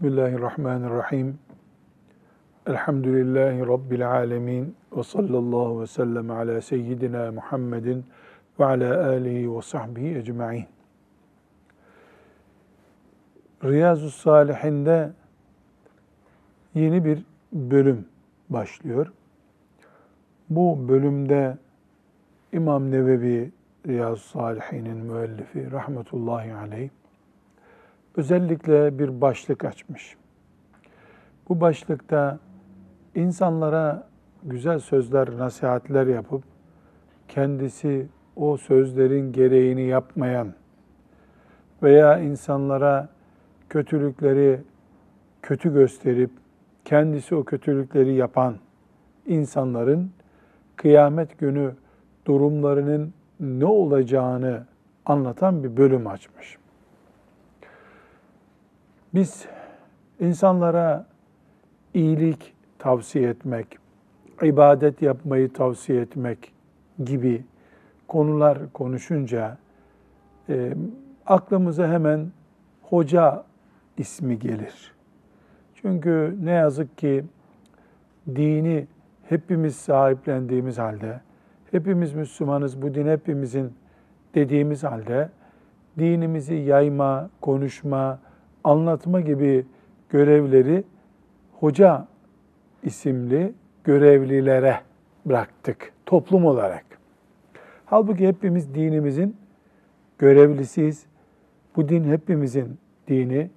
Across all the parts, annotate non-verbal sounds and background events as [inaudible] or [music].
Bismillahirrahmanirrahim. Elhamdülillahi Rabbil alemin. Ve sallallahu ve sellem ala seyyidina Muhammedin ve ala alihi ve sahbihi ecma'in. Riyazu Salihinde yeni bir bölüm başlıyor. Bu bölümde İmam Nevevi Riyazu Salihin'in müellifi rahmetullahi aleyh özellikle bir başlık açmış. Bu başlıkta insanlara güzel sözler, nasihatler yapıp kendisi o sözlerin gereğini yapmayan veya insanlara kötülükleri kötü gösterip kendisi o kötülükleri yapan insanların kıyamet günü durumlarının ne olacağını anlatan bir bölüm açmış. Biz insanlara iyilik tavsiye etmek, ibadet yapmayı tavsiye etmek gibi konular konuşunca e, aklımıza hemen hoca ismi gelir. Çünkü ne yazık ki dini hepimiz sahiplendiğimiz halde, hepimiz Müslümanız, bu din hepimizin dediğimiz halde dinimizi yayma, konuşma, anlatma gibi görevleri hoca isimli görevlilere bıraktık toplum olarak. Halbuki hepimiz dinimizin görevlisiyiz. Bu din hepimizin dini,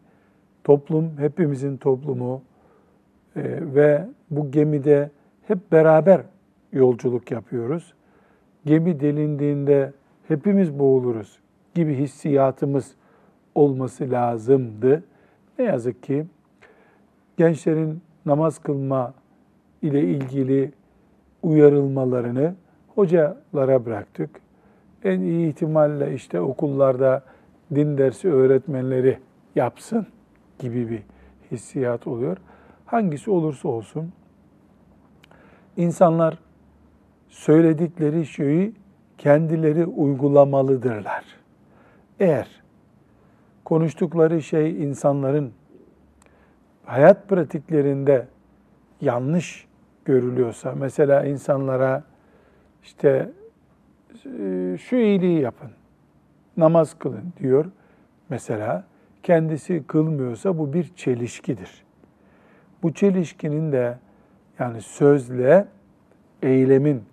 toplum hepimizin toplumu ee, ve bu gemide hep beraber yolculuk yapıyoruz. Gemi delindiğinde hepimiz boğuluruz gibi hissiyatımız olması lazımdı. Ne yazık ki gençlerin namaz kılma ile ilgili uyarılmalarını hocalara bıraktık. En iyi ihtimalle işte okullarda din dersi öğretmenleri yapsın gibi bir hissiyat oluyor. Hangisi olursa olsun insanlar söyledikleri şeyi kendileri uygulamalıdırlar. Eğer konuştukları şey insanların hayat pratiklerinde yanlış görülüyorsa, mesela insanlara işte e, şu iyiliği yapın, namaz kılın diyor mesela, kendisi kılmıyorsa bu bir çelişkidir. Bu çelişkinin de yani sözle eylemin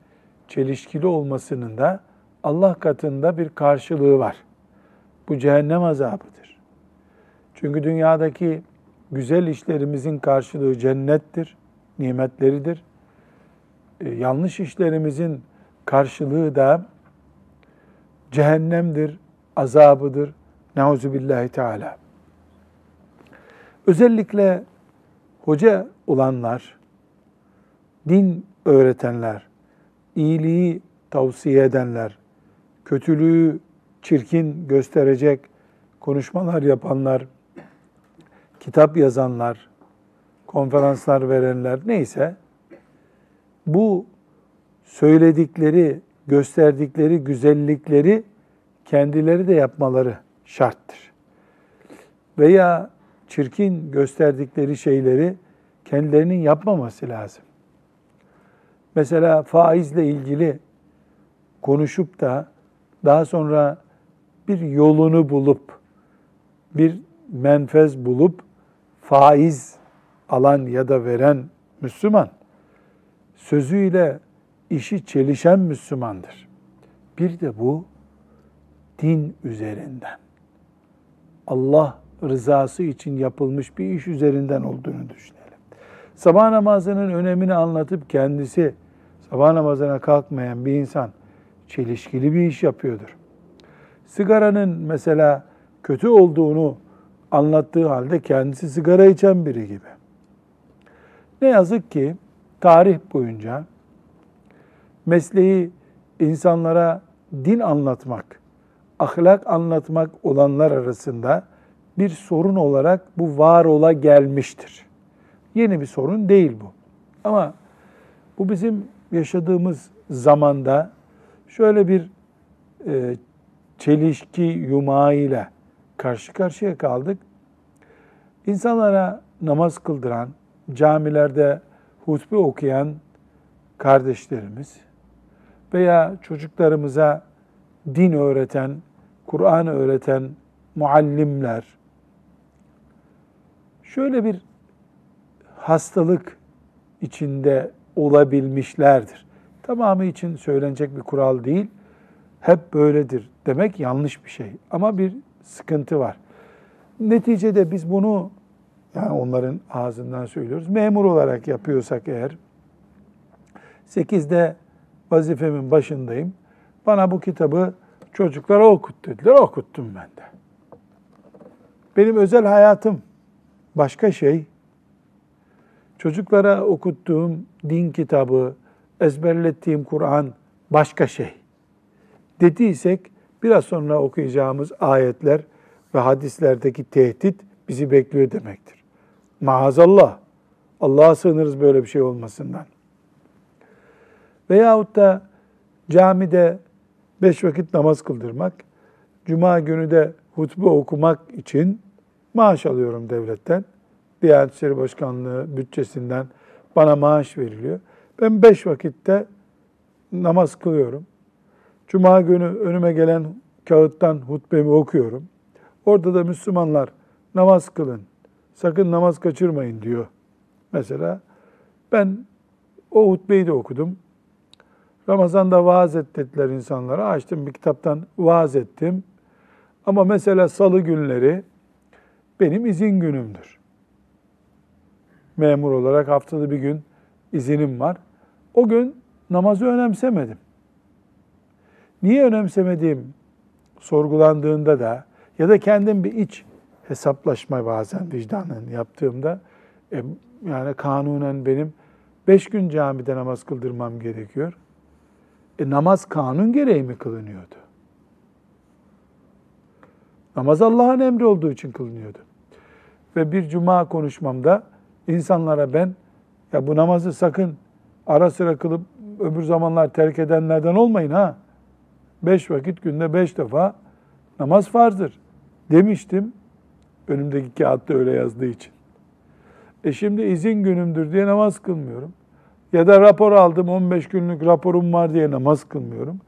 çelişkili olmasının da Allah katında bir karşılığı var. Bu cehennem azabıdır. Çünkü dünyadaki güzel işlerimizin karşılığı cennettir, nimetleridir. Ee, yanlış işlerimizin karşılığı da cehennemdir, azabıdır. Nauzu billahi teala. Özellikle hoca olanlar, din öğretenler, iyiliği tavsiye edenler, kötülüğü çirkin gösterecek konuşmalar yapanlar, kitap yazanlar, konferanslar verenler neyse bu söyledikleri, gösterdikleri güzellikleri kendileri de yapmaları şarttır. Veya çirkin gösterdikleri şeyleri kendilerinin yapmaması lazım. Mesela faizle ilgili konuşup da daha sonra bir yolunu bulup, bir menfez bulup faiz alan ya da veren Müslüman, sözüyle işi çelişen Müslümandır. Bir de bu din üzerinden. Allah rızası için yapılmış bir iş üzerinden olduğunu düşünelim. Sabah namazının önemini anlatıp kendisi sabah namazına kalkmayan bir insan çelişkili bir iş yapıyordur sigaranın mesela kötü olduğunu anlattığı halde kendisi sigara içen biri gibi. Ne yazık ki tarih boyunca mesleği insanlara din anlatmak, ahlak anlatmak olanlar arasında bir sorun olarak bu var ola gelmiştir. Yeni bir sorun değil bu. Ama bu bizim yaşadığımız zamanda şöyle bir e, çelişki yumağıyla karşı karşıya kaldık. İnsanlara namaz kıldıran, camilerde hutbe okuyan kardeşlerimiz veya çocuklarımıza din öğreten, Kur'an öğreten muallimler şöyle bir hastalık içinde olabilmişlerdir. Tamamı için söylenecek bir kural değil. Hep böyledir demek yanlış bir şey. Ama bir sıkıntı var. Neticede biz bunu yani onların ağzından söylüyoruz. Memur olarak yapıyorsak eğer 8'de vazifemin başındayım. Bana bu kitabı çocuklara okut dediler. Okuttum ben de. Benim özel hayatım başka şey. Çocuklara okuttuğum din kitabı, ezberlettiğim Kur'an başka şey. Dediysek biraz sonra okuyacağımız ayetler ve hadislerdeki tehdit bizi bekliyor demektir. Maazallah. Allah'a sığınırız böyle bir şey olmasından. Veyahut da camide beş vakit namaz kıldırmak, cuma günü de hutbe okumak için maaş alıyorum devletten. Diyanet İşleri Başkanlığı bütçesinden bana maaş veriliyor. Ben beş vakitte namaz kılıyorum. Cuma günü önüme gelen kağıttan hutbemi okuyorum. Orada da Müslümanlar namaz kılın, sakın namaz kaçırmayın diyor. Mesela ben o hutbeyi de okudum. Ramazan'da vaaz et dediler insanlara. Açtım bir kitaptan vaaz ettim. Ama mesela salı günleri benim izin günümdür. Memur olarak haftada bir gün izinim var. O gün namazı önemsemedim. Niye önemsemediğim sorgulandığında da ya da kendim bir iç hesaplaşma bazen vicdanen yaptığımda e, yani kanunen benim beş gün camide namaz kıldırmam gerekiyor. E, namaz kanun gereği mi kılınıyordu? Namaz Allah'ın emri olduğu için kılınıyordu. Ve bir cuma konuşmamda insanlara ben ya bu namazı sakın ara sıra kılıp öbür zamanlar terk edenlerden olmayın ha. Beş vakit günde beş defa namaz farzdır demiştim. Önümdeki kağıtta öyle yazdığı için. E şimdi izin günümdür diye namaz kılmıyorum. Ya da rapor aldım 15 günlük raporum var diye namaz kılmıyorum.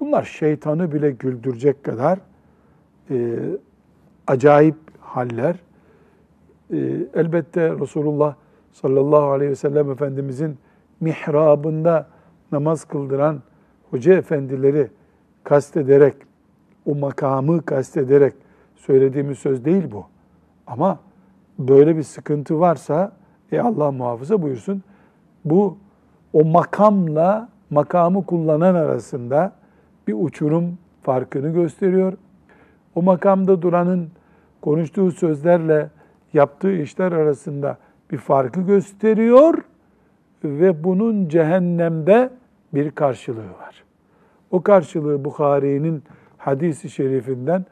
Bunlar şeytanı bile güldürecek kadar e, acayip haller. E, elbette Resulullah sallallahu aleyhi ve sellem Efendimizin mihrabında namaz kıldıran hoca efendileri kastederek, o makamı kastederek söylediğimiz söz değil bu. Ama böyle bir sıkıntı varsa, e Allah muhafaza buyursun, bu o makamla makamı kullanan arasında bir uçurum farkını gösteriyor. O makamda duranın konuştuğu sözlerle yaptığı işler arasında bir farkı gösteriyor ve bunun cehennemde bir karşılığı var. O karşılığı Bukhari'nin hadisi şerifinden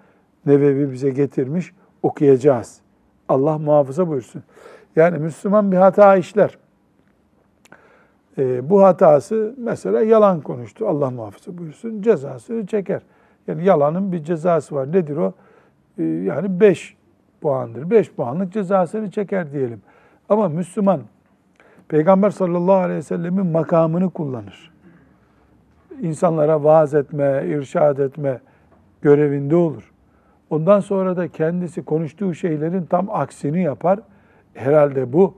Nevevi bize getirmiş, okuyacağız. Allah muhafaza buyursun. Yani Müslüman bir hata işler. E, bu hatası mesela yalan konuştu. Allah muhafaza buyursun. Cezasını çeker. Yani yalanın bir cezası var. Nedir o? E, yani beş puandır. Beş puanlık cezasını çeker diyelim. Ama Müslüman Peygamber sallallahu aleyhi ve sellemin makamını kullanır. İnsanlara vaaz etme, irşad etme görevinde olur. Ondan sonra da kendisi konuştuğu şeylerin tam aksini yapar. Herhalde bu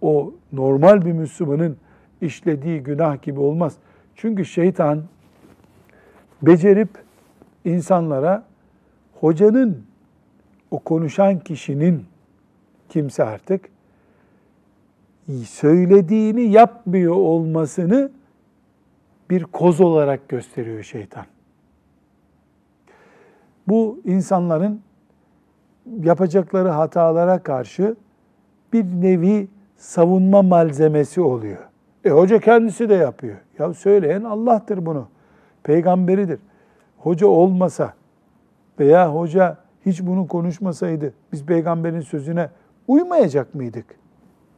o normal bir Müslümanın işlediği günah gibi olmaz. Çünkü şeytan becerip insanlara hocanın o konuşan kişinin kimse artık söylediğini yapmıyor olmasını bir koz olarak gösteriyor şeytan. Bu insanların yapacakları hatalara karşı bir nevi savunma malzemesi oluyor. E hoca kendisi de yapıyor. Ya söyleyen Allah'tır bunu. Peygamberidir. Hoca olmasa veya hoca hiç bunu konuşmasaydı biz peygamberin sözüne uymayacak mıydık?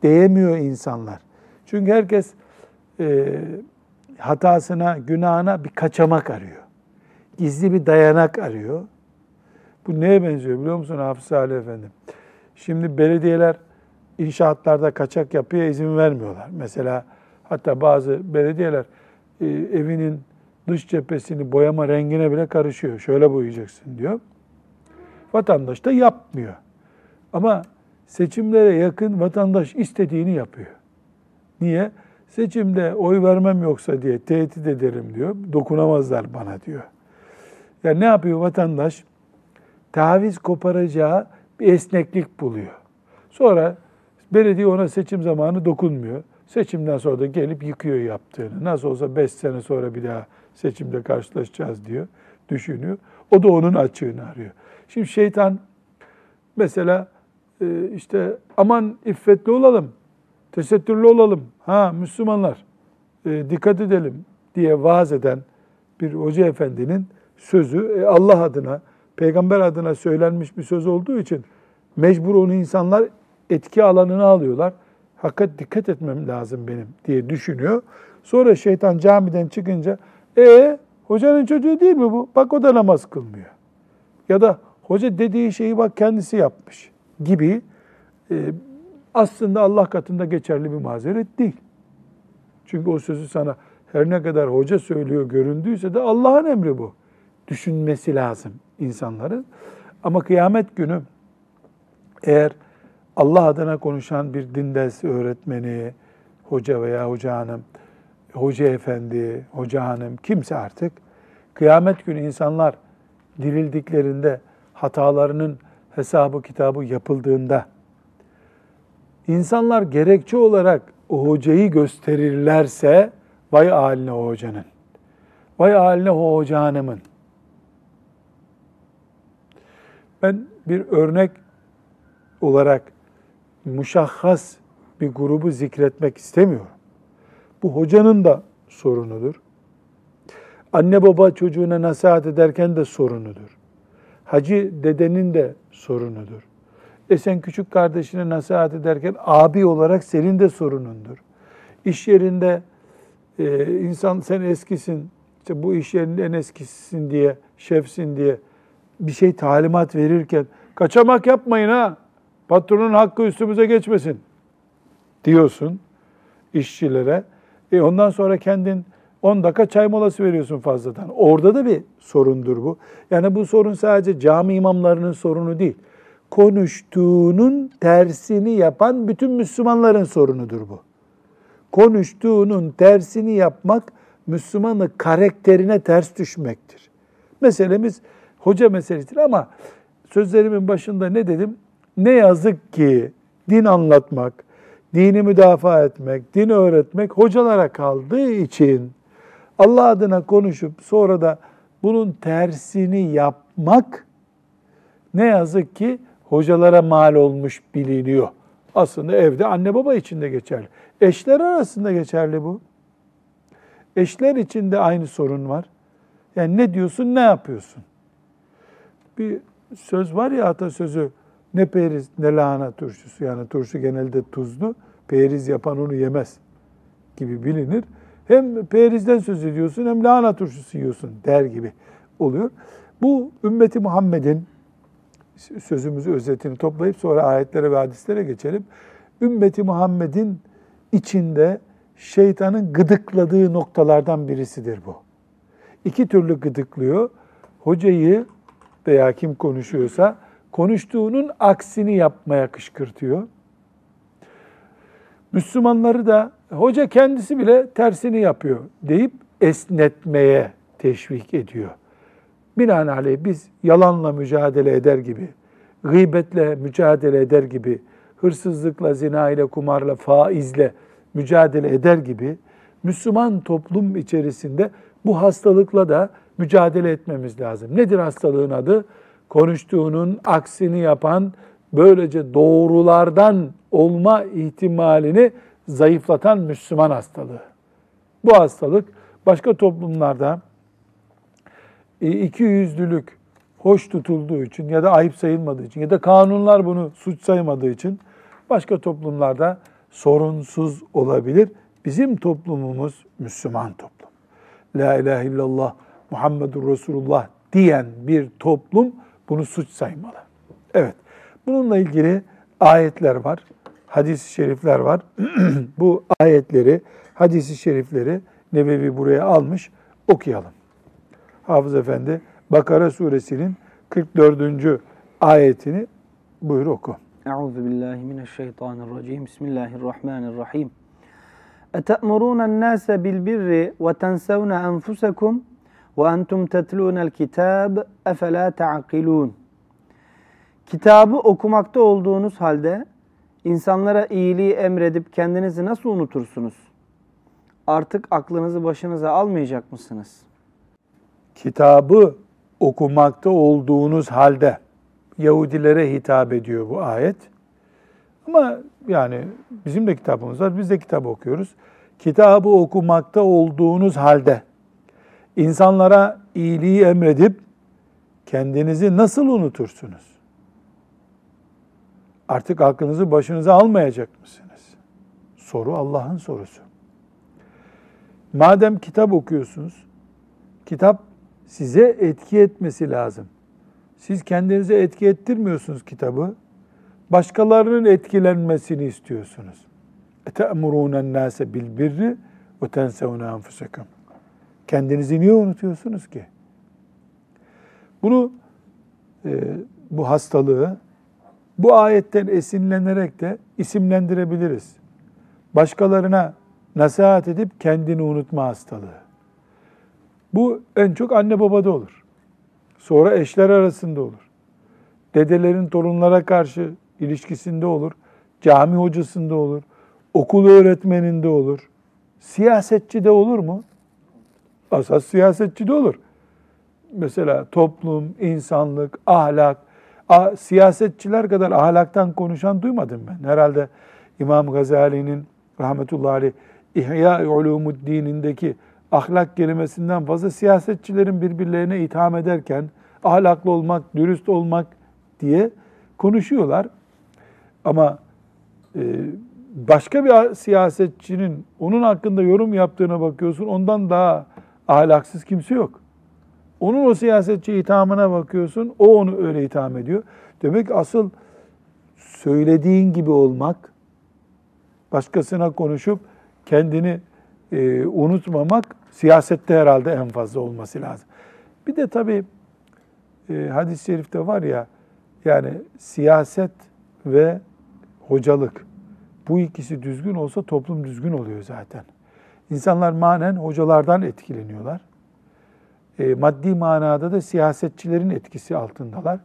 Diyemiyor insanlar. Çünkü herkes e, hatasına, günahına bir kaçamak arıyor. Gizli bir dayanak arıyor. Bu neye benziyor biliyor musun Hafız Ali Efendi? Şimdi belediyeler inşaatlarda kaçak yapıya izin vermiyorlar. Mesela hatta bazı belediyeler e, evinin dış cephesini boyama rengine bile karışıyor. Şöyle boyayacaksın diyor. Vatandaş da yapmıyor. Ama seçimlere yakın vatandaş istediğini yapıyor. Niye? Seçimde oy vermem yoksa diye tehdit ederim diyor. Dokunamazlar bana diyor. Ya ne yapıyor vatandaş? Taviz koparacağı bir esneklik buluyor. Sonra belediye ona seçim zamanı dokunmuyor. Seçimden sonra da gelip yıkıyor yaptığını. Nasıl olsa beş sene sonra bir daha seçimde karşılaşacağız diyor, düşünüyor. O da onun açığını arıyor. Şimdi şeytan mesela e, işte aman iffetli olalım, tesettürlü olalım, ha Müslümanlar e, dikkat edelim diye vaaz eden bir hoca efendinin sözü e, Allah adına, peygamber adına söylenmiş bir söz olduğu için mecbur onu insanlar etki alanına alıyorlar. Hakikat dikkat etmem lazım benim diye düşünüyor. Sonra şeytan camiden çıkınca e hocanın çocuğu değil mi bu? Bak o da namaz kılmıyor. Ya da hoca dediği şeyi bak kendisi yapmış gibi e, aslında Allah katında geçerli bir mazeret değil. Çünkü o sözü sana her ne kadar hoca söylüyor göründüyse de Allah'ın emri bu. Düşünmesi lazım insanların. Ama kıyamet günü eğer Allah adına konuşan bir din dersi öğretmeni, hoca veya hoca hanım, hoca efendi, hoca hanım kimse artık kıyamet günü insanlar dirildiklerinde hatalarının hesabı kitabı yapıldığında insanlar gerekçe olarak o hocayı gösterirlerse vay haline o hocanın. Vay haline o hoca hanımın. Ben bir örnek olarak muşahhas bir grubu zikretmek istemiyorum. Bu hocanın da sorunudur. Anne baba çocuğuna nasihat ederken de sorunudur. Hacı dedenin de sorunudur. E sen küçük kardeşine nasihat ederken abi olarak senin de sorunundur. İş yerinde e, insan sen eskisin, işte bu iş yerinin en eskisisin diye, şefsin diye bir şey talimat verirken kaçamak yapmayın ha, patronun hakkı üstümüze geçmesin diyorsun işçilere. E ondan sonra kendin 10 dakika çay molası veriyorsun fazladan. Orada da bir sorundur bu. Yani bu sorun sadece cami imamlarının sorunu değil. Konuştuğunun tersini yapan bütün Müslümanların sorunudur bu. Konuştuğunun tersini yapmak Müslümanın karakterine ters düşmektir. Meselemiz hoca meselesidir ama sözlerimin başında ne dedim? Ne yazık ki din anlatmak, dini müdafaa etmek, din öğretmek hocalara kaldığı için Allah adına konuşup sonra da bunun tersini yapmak ne yazık ki hocalara mal olmuş biliniyor. Aslında evde anne baba için de geçerli. Eşler arasında geçerli bu. Eşler için de aynı sorun var. Yani ne diyorsun, ne yapıyorsun? Bir söz var ya atasözü, ne periz ne lahana turşusu. Yani turşu genelde tuzlu, periz yapan onu yemez gibi bilinir. Hem perizden söz ediyorsun hem lahana turşusu yiyorsun der gibi oluyor. Bu ümmeti Muhammed'in sözümüzü özetini toplayıp sonra ayetlere ve hadislere geçelim. Ümmeti Muhammed'in içinde şeytanın gıdıkladığı noktalardan birisidir bu. İki türlü gıdıklıyor. Hocayı veya kim konuşuyorsa konuştuğunun aksini yapmaya kışkırtıyor. Müslümanları da hoca kendisi bile tersini yapıyor deyip esnetmeye teşvik ediyor. Binaenaleyh biz yalanla mücadele eder gibi, gıybetle mücadele eder gibi, hırsızlıkla, zina ile, kumarla, faizle mücadele eder gibi Müslüman toplum içerisinde bu hastalıkla da mücadele etmemiz lazım. Nedir hastalığın adı? Konuştuğunun aksini yapan, böylece doğrulardan olma ihtimalini zayıflatan Müslüman hastalığı. Bu hastalık başka toplumlarda iki yüzlülük hoş tutulduğu için ya da ayıp sayılmadığı için ya da kanunlar bunu suç saymadığı için başka toplumlarda sorunsuz olabilir. Bizim toplumumuz Müslüman toplum. La ilahe illallah Muhammedur Resulullah diyen bir toplum bunu suç saymalı. Evet. Bununla ilgili ayetler var, hadis-i şerifler var. [clears throat] Bu ayetleri, hadis-i şerifleri Nebevi buraya almış, okuyalım. Hafız Efendi Bakara suresinin 44. ayetini buyur oku. Euzu billahi mineşşeytanirracim. Bismillahirrahmanirrahim. Ete'murûne n-nâse bil birri ve tensevne enfusekum ve entum tetlûnel kitâb efelâ te'akilûn. Kitabı okumakta olduğunuz halde insanlara iyiliği emredip kendinizi nasıl unutursunuz? Artık aklınızı başınıza almayacak mısınız? Kitabı okumakta olduğunuz halde Yahudilere hitap ediyor bu ayet. Ama yani bizim de kitabımız var, biz de kitap okuyoruz. Kitabı okumakta olduğunuz halde insanlara iyiliği emredip kendinizi nasıl unutursunuz? Artık aklınızı başınıza almayacak mısınız? Soru Allah'ın sorusu. Madem kitap okuyorsunuz, kitap size etki etmesi lazım. Siz kendinize etki ettirmiyorsunuz kitabı. Başkalarının etkilenmesini istiyorsunuz. اَتَأْمُرُونَ النَّاسَ بِالْبِرِّ وَتَنْسَوْنَ أَنْفُسَكُمْ Kendinizi niye unutuyorsunuz ki? Bunu, e, bu hastalığı bu ayetten esinlenerek de isimlendirebiliriz. Başkalarına nasihat edip kendini unutma hastalığı. Bu en çok anne babada olur. Sonra eşler arasında olur. Dedelerin torunlara karşı ilişkisinde olur. Cami hocasında olur. Okul öğretmeninde olur. Siyasetçi de olur mu? Asas siyasetçi de olur. Mesela toplum, insanlık, ahlak, ah, siyasetçiler kadar ahlaktan konuşan duymadım ben. Herhalde İmam Gazali'nin rahmetullahi aleyh İhya Ulumuddin'indeki ahlak kelimesinden fazla siyasetçilerin birbirlerine itham ederken ahlaklı olmak, dürüst olmak diye konuşuyorlar. Ama e, başka bir siyasetçinin onun hakkında yorum yaptığına bakıyorsun, ondan daha ahlaksız kimse yok. Onun o siyasetçi ithamına bakıyorsun, o onu öyle itham ediyor. Demek asıl söylediğin gibi olmak, başkasına konuşup kendini e, unutmamak siyasette herhalde en fazla olması lazım. Bir de tabii e, hadis-i şerifte var ya yani siyaset ve hocalık bu ikisi düzgün olsa toplum düzgün oluyor zaten. İnsanlar manen hocalardan etkileniyorlar. E, maddi manada da siyasetçilerin etkisi altındalar.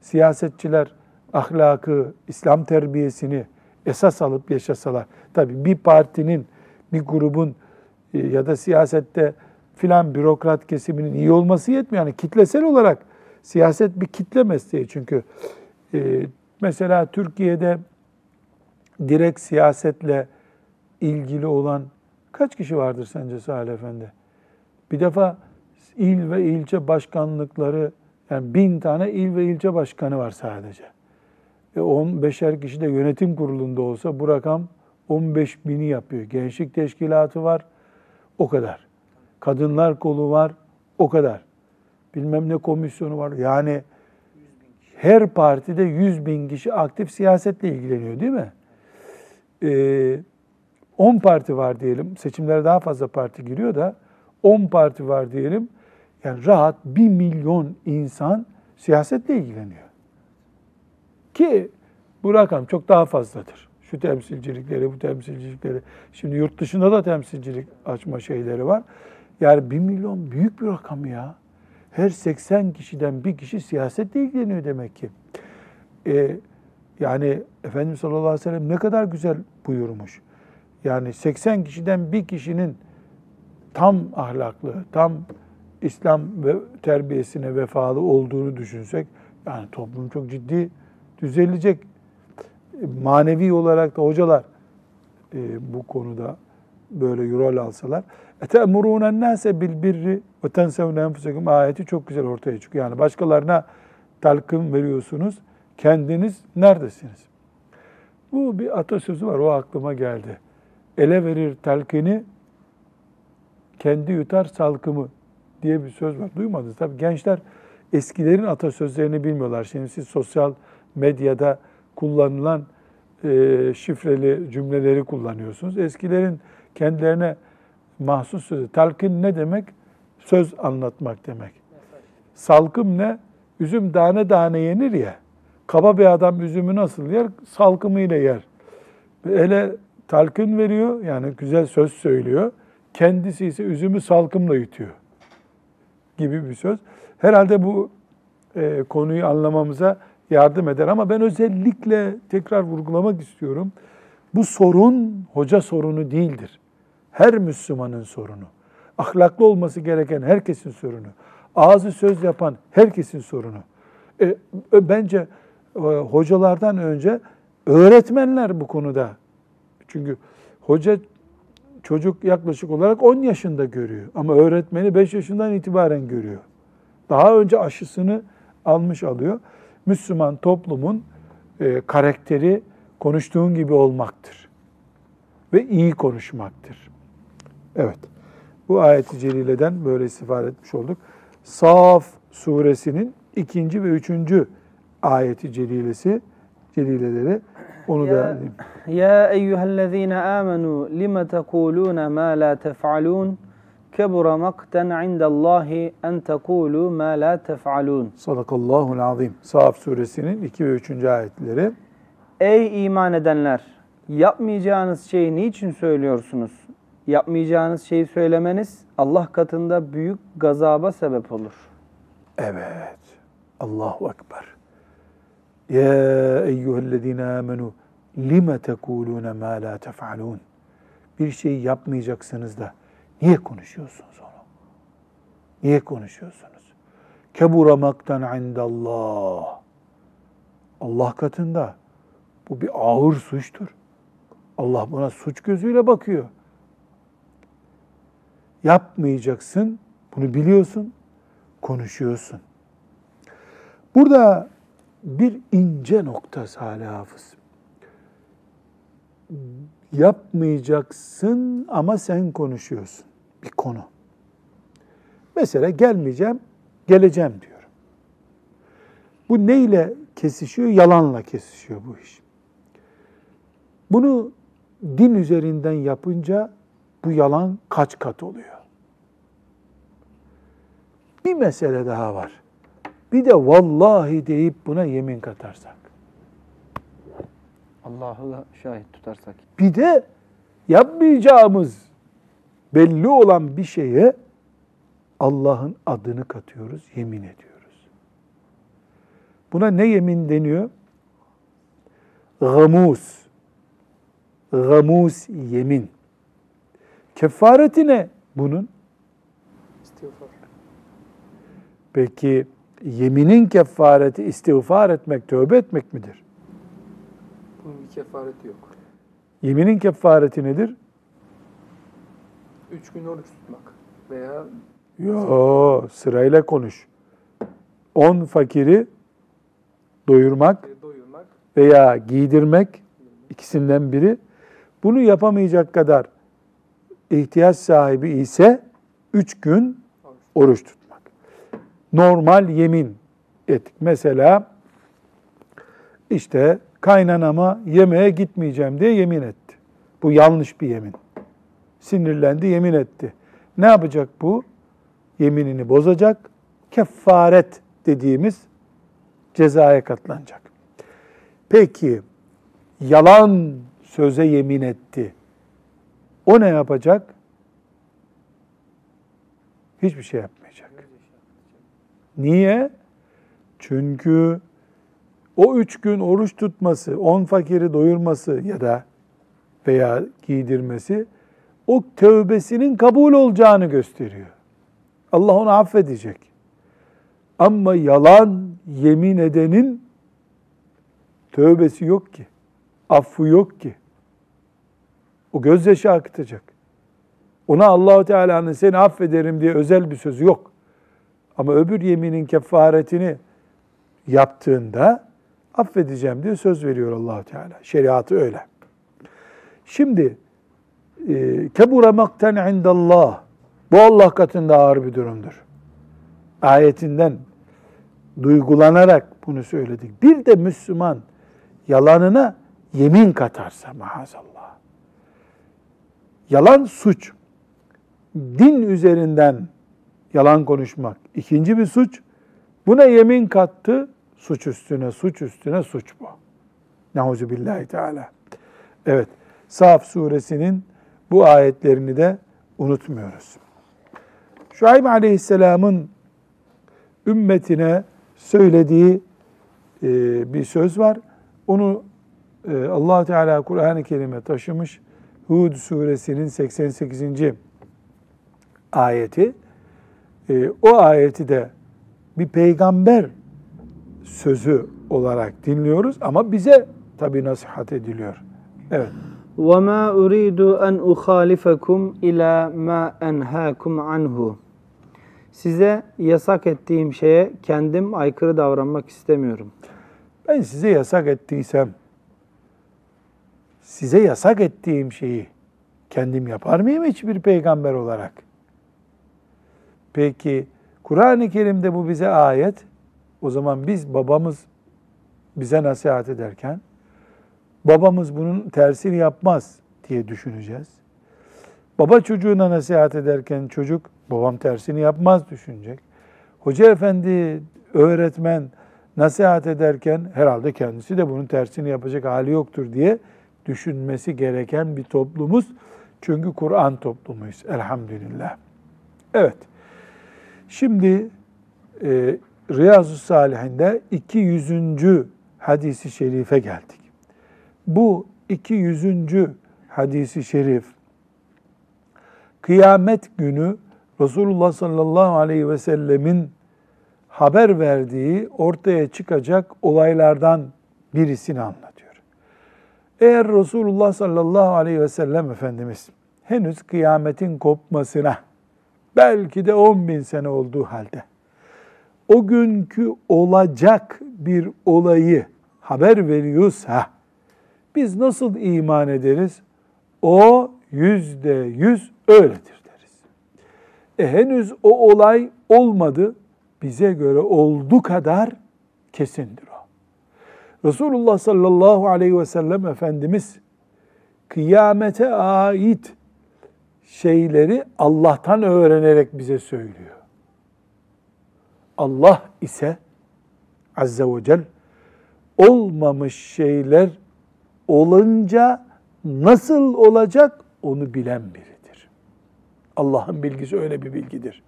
Siyasetçiler ahlakı, İslam terbiyesini esas alıp yaşasalar, tabii bir partinin, bir grubun ya da siyasette filan bürokrat kesiminin iyi olması yetmiyor. Yani kitlesel olarak siyaset bir kitle mesleği çünkü e, mesela Türkiye'de direkt siyasetle ilgili olan kaç kişi vardır sence Salih Efendi? Bir defa il ve ilçe başkanlıkları yani bin tane il ve ilçe başkanı var sadece. E 15'er kişi de yönetim kurulunda olsa bu rakam 15 bini yapıyor. Gençlik teşkilatı var, o kadar. Kadınlar kolu var, o kadar. Bilmem ne komisyonu var. Yani her partide 100 bin kişi aktif siyasetle ilgileniyor değil mi? Ee, 10 parti var diyelim. Seçimlere daha fazla parti giriyor da 10 parti var diyelim. Yani rahat 1 milyon insan siyasetle ilgileniyor. Ki bu rakam çok daha fazladır. Şu temsilcilikleri, bu temsilcilikleri. Şimdi yurt dışında da temsilcilik açma şeyleri var. Yani 1 milyon büyük bir rakam ya. Her 80 kişiden bir kişi siyasetle ilgileniyor demek ki. Ee, yani Efendimiz sallallahu aleyhi ve sellem ne kadar güzel buyurmuş. Yani 80 kişiden bir kişinin tam ahlaklı, tam İslam ve terbiyesine vefalı olduğunu düşünsek yani toplum çok ciddi düzelecek Manevi olarak da hocalar e, bu konuda böyle rol alsalar. اَتَأْمُرُونَ النَّاسَ بِالْبِرِّ وَتَنْسَوْنَ اَنْفُسَكُمْ ayeti çok güzel ortaya çıkıyor. Yani başkalarına talkın veriyorsunuz. Kendiniz neredesiniz? Bu bir atasözü var. O aklıma geldi. Ele verir telkini, kendi yutar salkımı diye bir söz var. Duymadınız. Tabii gençler eskilerin atasözlerini bilmiyorlar. Şimdi siz sosyal medyada kullanılan e, şifreli cümleleri kullanıyorsunuz. Eskilerin kendilerine mahsus sözü. Talkin ne demek? Söz anlatmak demek. Salkım ne? Üzüm tane tane yenir ya. Kaba bir adam üzümü nasıl yer? Salkımıyla yer. Hele talkin veriyor, yani güzel söz söylüyor. Kendisi ise üzümü salkımla yutuyor gibi bir söz. Herhalde bu e, konuyu anlamamıza yardım eder. Ama ben özellikle tekrar vurgulamak istiyorum. Bu sorun hoca sorunu değildir. Her Müslümanın sorunu. Ahlaklı olması gereken herkesin sorunu. Ağzı söz yapan herkesin sorunu. E, bence e, hocalardan önce öğretmenler bu konuda. Çünkü hoca çocuk yaklaşık olarak 10 yaşında görüyor. Ama öğretmeni 5 yaşından itibaren görüyor. Daha önce aşısını almış alıyor. Müslüman toplumun e, karakteri konuştuğun gibi olmaktır. Ve iyi konuşmaktır. Evet. Bu ayeti celileden böyle istifade etmiş olduk. Saf suresinin ikinci ve üçüncü ayeti celilesi, celileleri onu ya, da... Ya eyyühellezine amenu lima tekulune ma la tef'alun kebura makten indallahi en tekulu ma la tef'alun. Sadakallahu azim. Sahaf suresinin 2 ve 3. ayetleri. Ey iman edenler! Yapmayacağınız şeyi niçin söylüyorsunuz? Yapmayacağınız şeyi söylemeniz Allah katında büyük gazaba sebep olur. Evet. Allahu Ekber. Ya eyyühellezine amenu lime tekulune ma la tef'alun. Bir şeyi yapmayacaksınız da niye konuşuyorsunuz onu? Niye konuşuyorsunuz? Kebura maktan indallah. Allah katında bu bir ağır suçtur. Allah buna suç gözüyle bakıyor. Yapmayacaksın, bunu biliyorsun, konuşuyorsun. Burada bir ince nokta Salih Hafız. Yapmayacaksın ama sen konuşuyorsun bir konu. Mesela gelmeyeceğim, geleceğim diyorum. Bu neyle kesişiyor? Yalanla kesişiyor bu iş. Bunu din üzerinden yapınca bu yalan kaç kat oluyor? Bir mesele daha var. Bir de vallahi deyip buna yemin katarsak. Allah'ı şahit tutarsak. Bir de yapmayacağımız belli olan bir şeye Allah'ın adını katıyoruz, yemin ediyoruz. Buna ne yemin deniyor? Gamus. Gamus yemin. Kefareti ne bunun? İstiğfar. Peki yeminin kefareti istiğfar etmek, tövbe etmek midir? Bunun bir kefareti yok. Yeminin kefareti nedir? Üç gün oruç tutmak veya Yo, sırayla konuş. On fakiri doyurmak doyurmak veya giydirmek ikisinden biri. Bunu yapamayacak kadar ihtiyaç sahibi ise üç gün oruç. oruç tutmak. Normal yemin ettik. Mesela işte kaynanama yemeğe gitmeyeceğim diye yemin etti. Bu yanlış bir yemin. Sinirlendi, yemin etti. Ne yapacak bu? Yeminini bozacak. Kefaret dediğimiz cezaya katlanacak. Peki yalan söze yemin etti. O ne yapacak? Hiçbir şey yapmayacak. Niye? Çünkü o üç gün oruç tutması, on fakiri doyurması ya da veya giydirmesi o tövbesinin kabul olacağını gösteriyor. Allah onu affedecek. Ama yalan yemin edenin tövbesi yok ki. Affı yok ki. O gözyaşı akıtacak. Ona Allahu Teala'nın seni affederim diye özel bir sözü yok. Ama öbür yeminin kefaretini yaptığında affedeceğim diye söz veriyor Allahu Teala. Şeriatı öyle. Şimdi e, kebura makten indallah. Bu Allah katında ağır bir durumdur. Ayetinden duygulanarak bunu söyledik. Bir de Müslüman yalanına yemin katarsa maazallah. Yalan suç. Din üzerinden yalan konuşmak ikinci bir suç. Buna yemin kattı. Suç üstüne suç üstüne suç bu. Nauzu billahi teala. Evet. Saf suresinin bu ayetlerini de unutmuyoruz. Şuayb aleyhisselamın ümmetine söylediği e, bir söz var. Onu e, allah Teala Kur'an-ı Kerim'e taşımış. Hud suresinin 88. ayeti. E, o ayeti de bir peygamber sözü olarak dinliyoruz ama bize tabi nasihat ediliyor. Evet. وَمَا أُرِيدُ أَنْ أُخَالِفَكُمْ إِلَى مَا أَنْهَاكُمْ عَنْهُ Size yasak ettiğim şeye kendim aykırı davranmak istemiyorum. Ben size yasak ettiysem, size yasak ettiğim şeyi kendim yapar mıyım hiçbir peygamber olarak? Peki Kur'an-ı Kerim'de bu bize ayet. O zaman biz babamız bize nasihat ederken babamız bunun tersini yapmaz diye düşüneceğiz. Baba çocuğuna nasihat ederken çocuk babam tersini yapmaz düşünecek. Hoca efendi, öğretmen nasihat ederken herhalde kendisi de bunun tersini yapacak hali yoktur diye düşünmesi gereken bir toplumuz. Çünkü Kur'an toplumuyuz elhamdülillah. Evet. Şimdi e, Riyazu Salihinde 200. hadisi şerife geldik. Bu 200. hadisi şerif kıyamet günü Resulullah sallallahu aleyhi ve sellemin haber verdiği ortaya çıkacak olaylardan birisini anlatıyor. Eğer Resulullah sallallahu aleyhi ve sellem Efendimiz henüz kıyametin kopmasına belki de 10 bin sene olduğu halde o günkü olacak bir olayı haber veriyorsa biz nasıl iman ederiz? O yüzde yüz öyledir deriz. E henüz o olay olmadı. Bize göre oldu kadar kesindir o. Resulullah sallallahu aleyhi ve sellem Efendimiz kıyamete ait şeyleri Allah'tan öğrenerek bize söylüyor. Allah ise azze ve cel olmamış şeyler olunca nasıl olacak onu bilen biridir. Allah'ın bilgisi öyle bir bilgidir.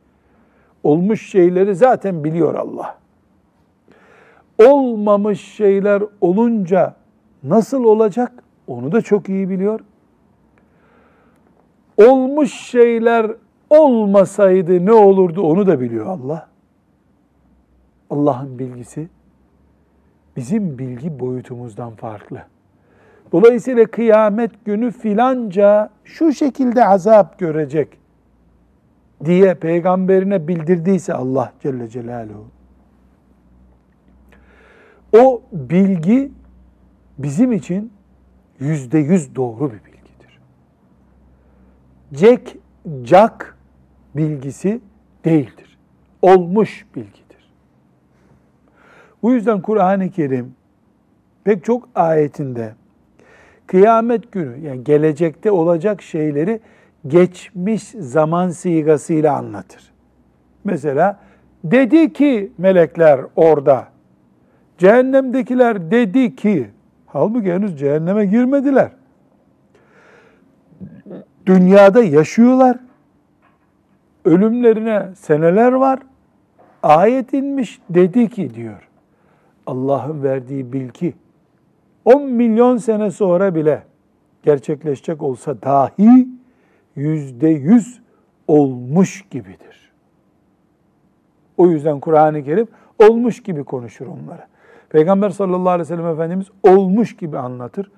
Olmuş şeyleri zaten biliyor Allah. Olmamış şeyler olunca nasıl olacak onu da çok iyi biliyor. Olmuş şeyler olmasaydı ne olurdu onu da biliyor Allah. Allah'ın bilgisi bizim bilgi boyutumuzdan farklı. Dolayısıyla kıyamet günü filanca şu şekilde azap görecek diye peygamberine bildirdiyse Allah Celle Celaluhu o bilgi bizim için yüzde yüz doğru bir bilgidir. Cek, cak bilgisi değildir. Olmuş bilgidir. Bu yüzden Kur'an-ı Kerim pek çok ayetinde kıyamet günü yani gelecekte olacak şeyleri geçmiş zaman sigasıyla anlatır. Mesela dedi ki melekler orada, cehennemdekiler dedi ki, halbuki henüz cehenneme girmediler. Dünyada yaşıyorlar, ölümlerine seneler var, ayet inmiş dedi ki diyor. Allah'ın verdiği bilgi 10 milyon sene sonra bile gerçekleşecek olsa dahi yüzde yüz olmuş gibidir. O yüzden Kur'an-ı Kerim olmuş gibi konuşur onlara. Peygamber sallallahu aleyhi ve sellem Efendimiz olmuş gibi anlatır.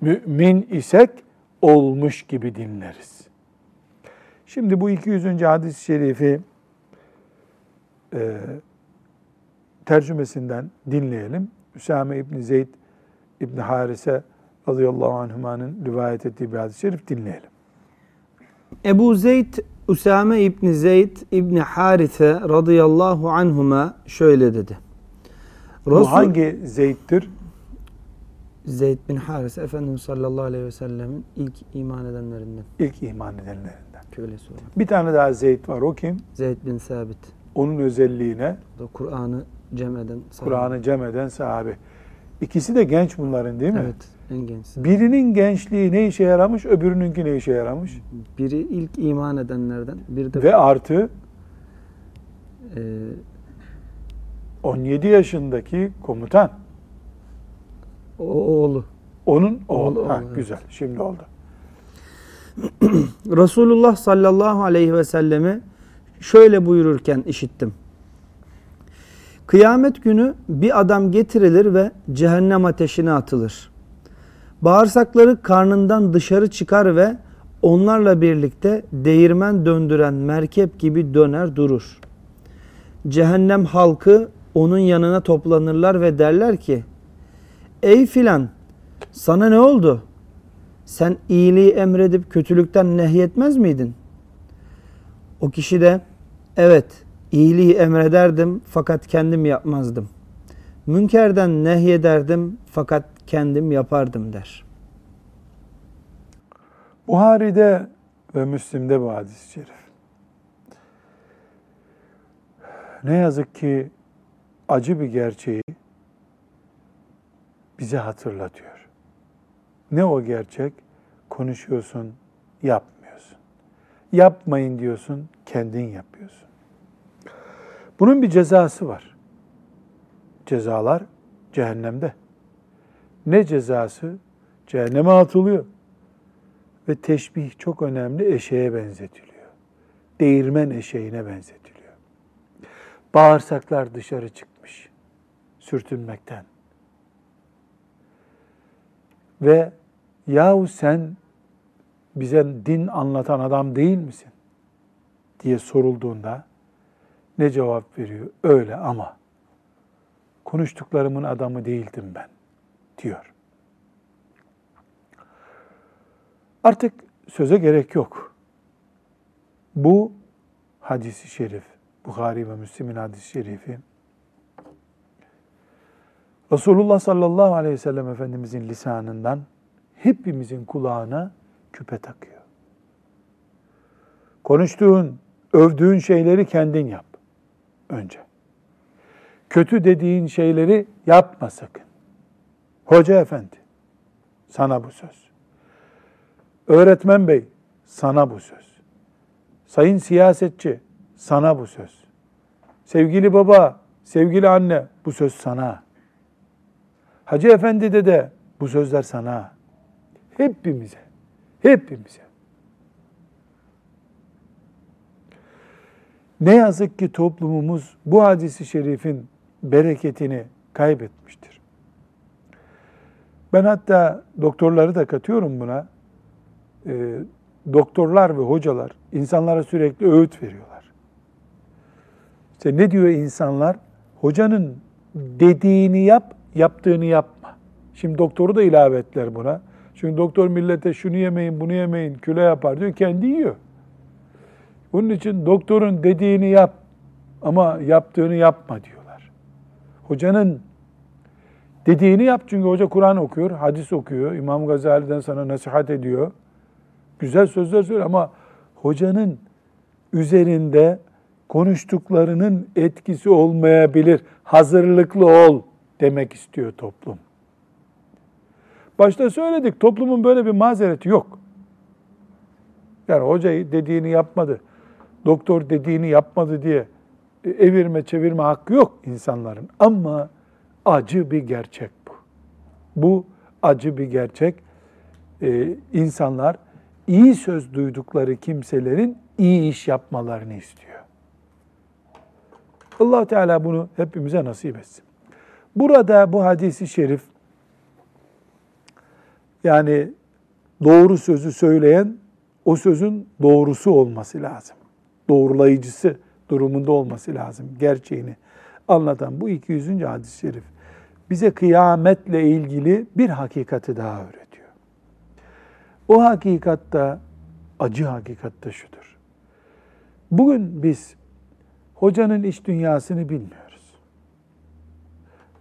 Mümin isek olmuş gibi dinleriz. Şimdi bu 200. hadis-i şerifi e, tercümesinden dinleyelim. Üsame İbni Zeyd İbni Harise radıyallahu anhümanın rivayet ettiği bir hadis-i şerif dinleyelim. Ebu Zeyd Usame İbni Zeyd İbni Harise radıyallahu anhuma şöyle dedi. Bu hangi Zeyd'tir? Zeyd bin Harise Efendimiz sallallahu aleyhi ve sellemin ilk iman edenlerinden. İlk iman edenlerinden. Köylesi olan. Bir tane daha Zeyd var. O kim? Zeyd bin Sabit. Onun özelliğine O da Kur'an'ı cem eden sahabe. Kur'an'ı cem eden sahabe. İkisi de genç bunların değil mi? Evet, en gençsi. Birinin gençliği ne işe yaramış, öbürününki ne işe yaramış? Biri ilk iman edenlerden, bir de Ve artı e, 17 yaşındaki komutan. o oğlu. Onun oğlu. Oğlu, ha, oğlu, evet. güzel. Şimdi oldu. [clears throat] Resulullah sallallahu aleyhi ve sellemi şöyle buyururken işittim. Kıyamet günü bir adam getirilir ve cehennem ateşine atılır. Bağırsakları karnından dışarı çıkar ve onlarla birlikte değirmen döndüren merkep gibi döner durur. Cehennem halkı onun yanına toplanırlar ve derler ki Ey filan sana ne oldu? Sen iyiliği emredip kötülükten nehyetmez miydin? O kişi de evet iyiliği emrederdim fakat kendim yapmazdım. Münkerden nehyederdim fakat kendim yapardım der. Buhari'de ve Müslim'de bu hadis-i şerif. Ne yazık ki acı bir gerçeği bize hatırlatıyor. Ne o gerçek? Konuşuyorsun, yapmıyorsun. Yapmayın diyorsun, kendin yapıyorsun. Bunun bir cezası var. Cezalar cehennemde. Ne cezası? Cehenneme atılıyor. Ve teşbih çok önemli eşeğe benzetiliyor. Değirmen eşeğine benzetiliyor. Bağırsaklar dışarı çıkmış sürtünmekten. Ve yahu sen bize din anlatan adam değil misin? diye sorulduğunda ne cevap veriyor? Öyle ama konuştuklarımın adamı değildim ben diyor. Artık söze gerek yok. Bu hadisi şerif, Bukhari ve Müslim'in hadisi şerifi, Resulullah sallallahu aleyhi ve sellem Efendimizin lisanından hepimizin kulağına küpe takıyor. Konuştuğun, övdüğün şeyleri kendin yap önce. Kötü dediğin şeyleri yapma sakın. Hoca efendi, sana bu söz. Öğretmen bey, sana bu söz. Sayın siyasetçi, sana bu söz. Sevgili baba, sevgili anne, bu söz sana. Hacı efendi de de bu sözler sana. Hepimize, hepimize. Ne yazık ki toplumumuz bu hadisi şerifin bereketini kaybetmiştir. Ben hatta doktorları da katıyorum buna. E, doktorlar ve hocalar insanlara sürekli öğüt veriyorlar. İşte ne diyor insanlar? Hocanın dediğini yap, yaptığını yapma. Şimdi doktoru da ilave ettiler buna. Çünkü doktor millete şunu yemeyin, bunu yemeyin, kilo yapar diyor. Kendi yiyor. Bunun için doktorun dediğini yap ama yaptığını yapma diyorlar. Hocanın dediğini yap çünkü hoca Kur'an okuyor, hadis okuyor. İmam Gazali'den sana nasihat ediyor. Güzel sözler söylüyor ama hocanın üzerinde konuştuklarının etkisi olmayabilir. Hazırlıklı ol demek istiyor toplum. Başta söyledik toplumun böyle bir mazereti yok. Yani hocayı dediğini yapmadı, doktor dediğini yapmadı diye e, evirme çevirme hakkı yok insanların. Ama acı bir gerçek bu. Bu acı bir gerçek. Ee, insanlar iyi söz duydukları kimselerin iyi iş yapmalarını istiyor. allah Teala bunu hepimize nasip etsin. Burada bu hadisi şerif yani doğru sözü söyleyen o sözün doğrusu olması lazım. Doğrulayıcısı durumunda olması lazım. Gerçeğini anlatan bu 200. hadis-i şerif bize kıyametle ilgili bir hakikati daha öğretiyor. O hakikatta, acı hakikatta şudur. Bugün biz hocanın iç dünyasını bilmiyoruz.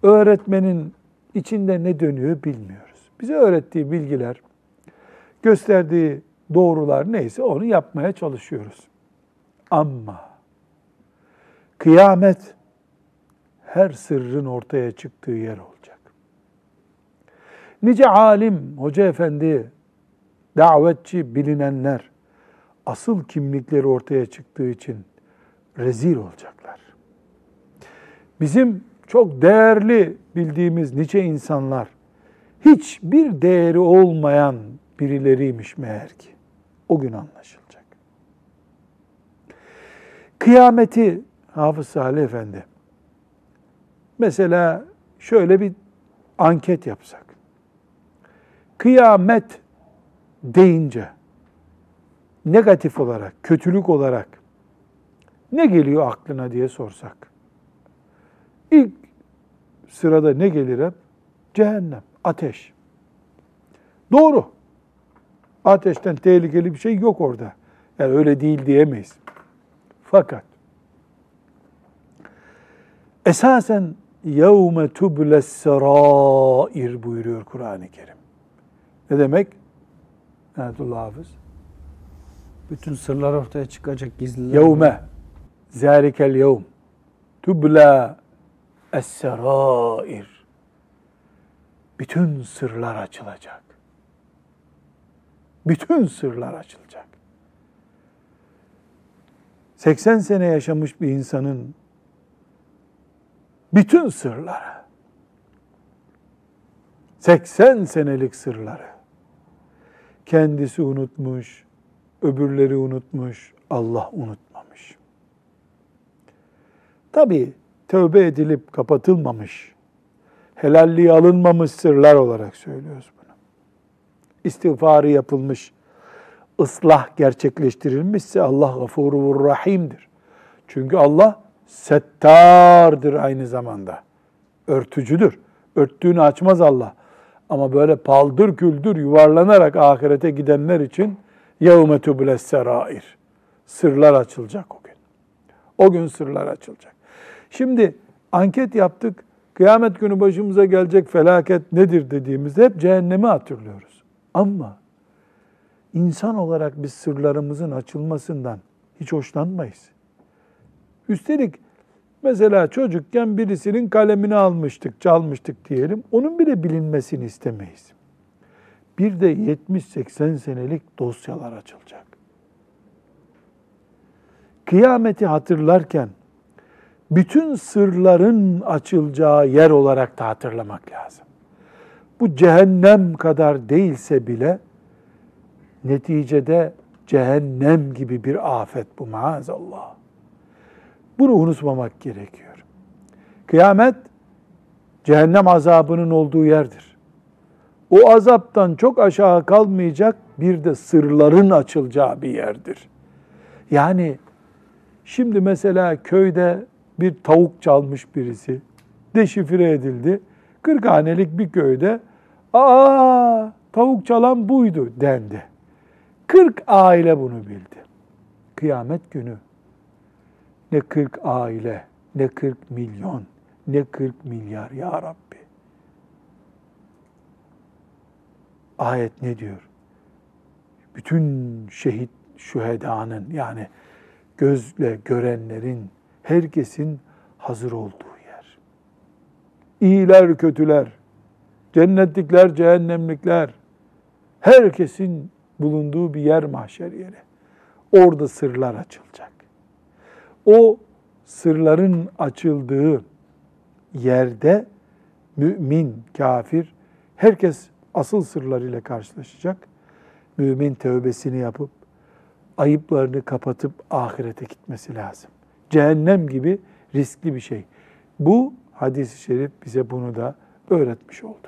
Öğretmenin içinde ne dönüyor bilmiyoruz. Bize öğrettiği bilgiler, gösterdiği doğrular neyse onu yapmaya çalışıyoruz. Ama kıyamet her sırrın ortaya çıktığı yer olacak. Nice alim, hoca efendi, davetçi, bilinenler asıl kimlikleri ortaya çıktığı için rezil olacaklar. Bizim çok değerli bildiğimiz nice insanlar hiçbir değeri olmayan birileriymiş meğer ki. O gün anlaşılacak. Kıyameti Hafız Salih Efendi mesela şöyle bir anket yapsak. Kıyamet deyince negatif olarak, kötülük olarak ne geliyor aklına diye sorsak. İlk sırada ne gelir hep? Cehennem, ateş. Doğru. Ateşten tehlikeli bir şey yok orada. Yani öyle değil diyemeyiz. Fakat esasen yevme tubles serair buyuruyor Kur'an-ı Kerim. Ne demek? Nenetullah Hafız. Bütün sırlar ortaya çıkacak gizliler. Yevme zâlikel yevm tubla es-serair. Bütün sırlar açılacak. Bütün sırlar açılacak. 80 sene yaşamış bir insanın bütün sırları 80 senelik sırları kendisi unutmuş, öbürleri unutmuş, Allah unutmamış. Tabi tövbe edilip kapatılmamış, helalliği alınmamış sırlar olarak söylüyoruz bunu. İstiğfarı yapılmış, ıslah gerçekleştirilmişse Allah gafurur rahimdir. Çünkü Allah settardır aynı zamanda. Örtücüdür. Örttüğünü açmaz Allah. Ama böyle paldır güldür yuvarlanarak ahirete gidenler için yevme tübüles. Sırlar açılacak o gün. O gün sırlar açılacak. Şimdi anket yaptık. Kıyamet günü başımıza gelecek felaket nedir dediğimizde hep cehennemi hatırlıyoruz. Ama insan olarak biz sırlarımızın açılmasından hiç hoşlanmayız. Üstelik mesela çocukken birisinin kalemini almıştık, çalmıştık diyelim. Onun bile bilinmesini istemeyiz. Bir de 70-80 senelik dosyalar açılacak. Kıyameti hatırlarken bütün sırların açılacağı yer olarak da hatırlamak lazım. Bu cehennem kadar değilse bile neticede cehennem gibi bir afet bu maazallah. Bunu unutmamak gerekiyor. Kıyamet cehennem azabının olduğu yerdir. O azaptan çok aşağı kalmayacak bir de sırların açılacağı bir yerdir. Yani şimdi mesela köyde bir tavuk çalmış birisi, deşifre edildi. Kırkhanelik bir köyde, aa tavuk çalan buydu dendi. 40 aile bunu bildi. Kıyamet günü ne 40 aile, ne 40 milyon, ne 40 milyar ya Rabbi. Ayet ne diyor? Bütün şehit şühedanın yani gözle görenlerin, herkesin hazır olduğu yer. İyiler, kötüler, cennetlikler, cehennemlikler, herkesin bulunduğu bir yer mahşer yeri. Orada sırlar açılacak. O sırların açıldığı yerde mümin, kafir, herkes asıl sırlarıyla karşılaşacak. Mümin tövbesini yapıp ayıplarını kapatıp ahirete gitmesi lazım. Cehennem gibi riskli bir şey. Bu hadis-i şerif bize bunu da öğretmiş oldu.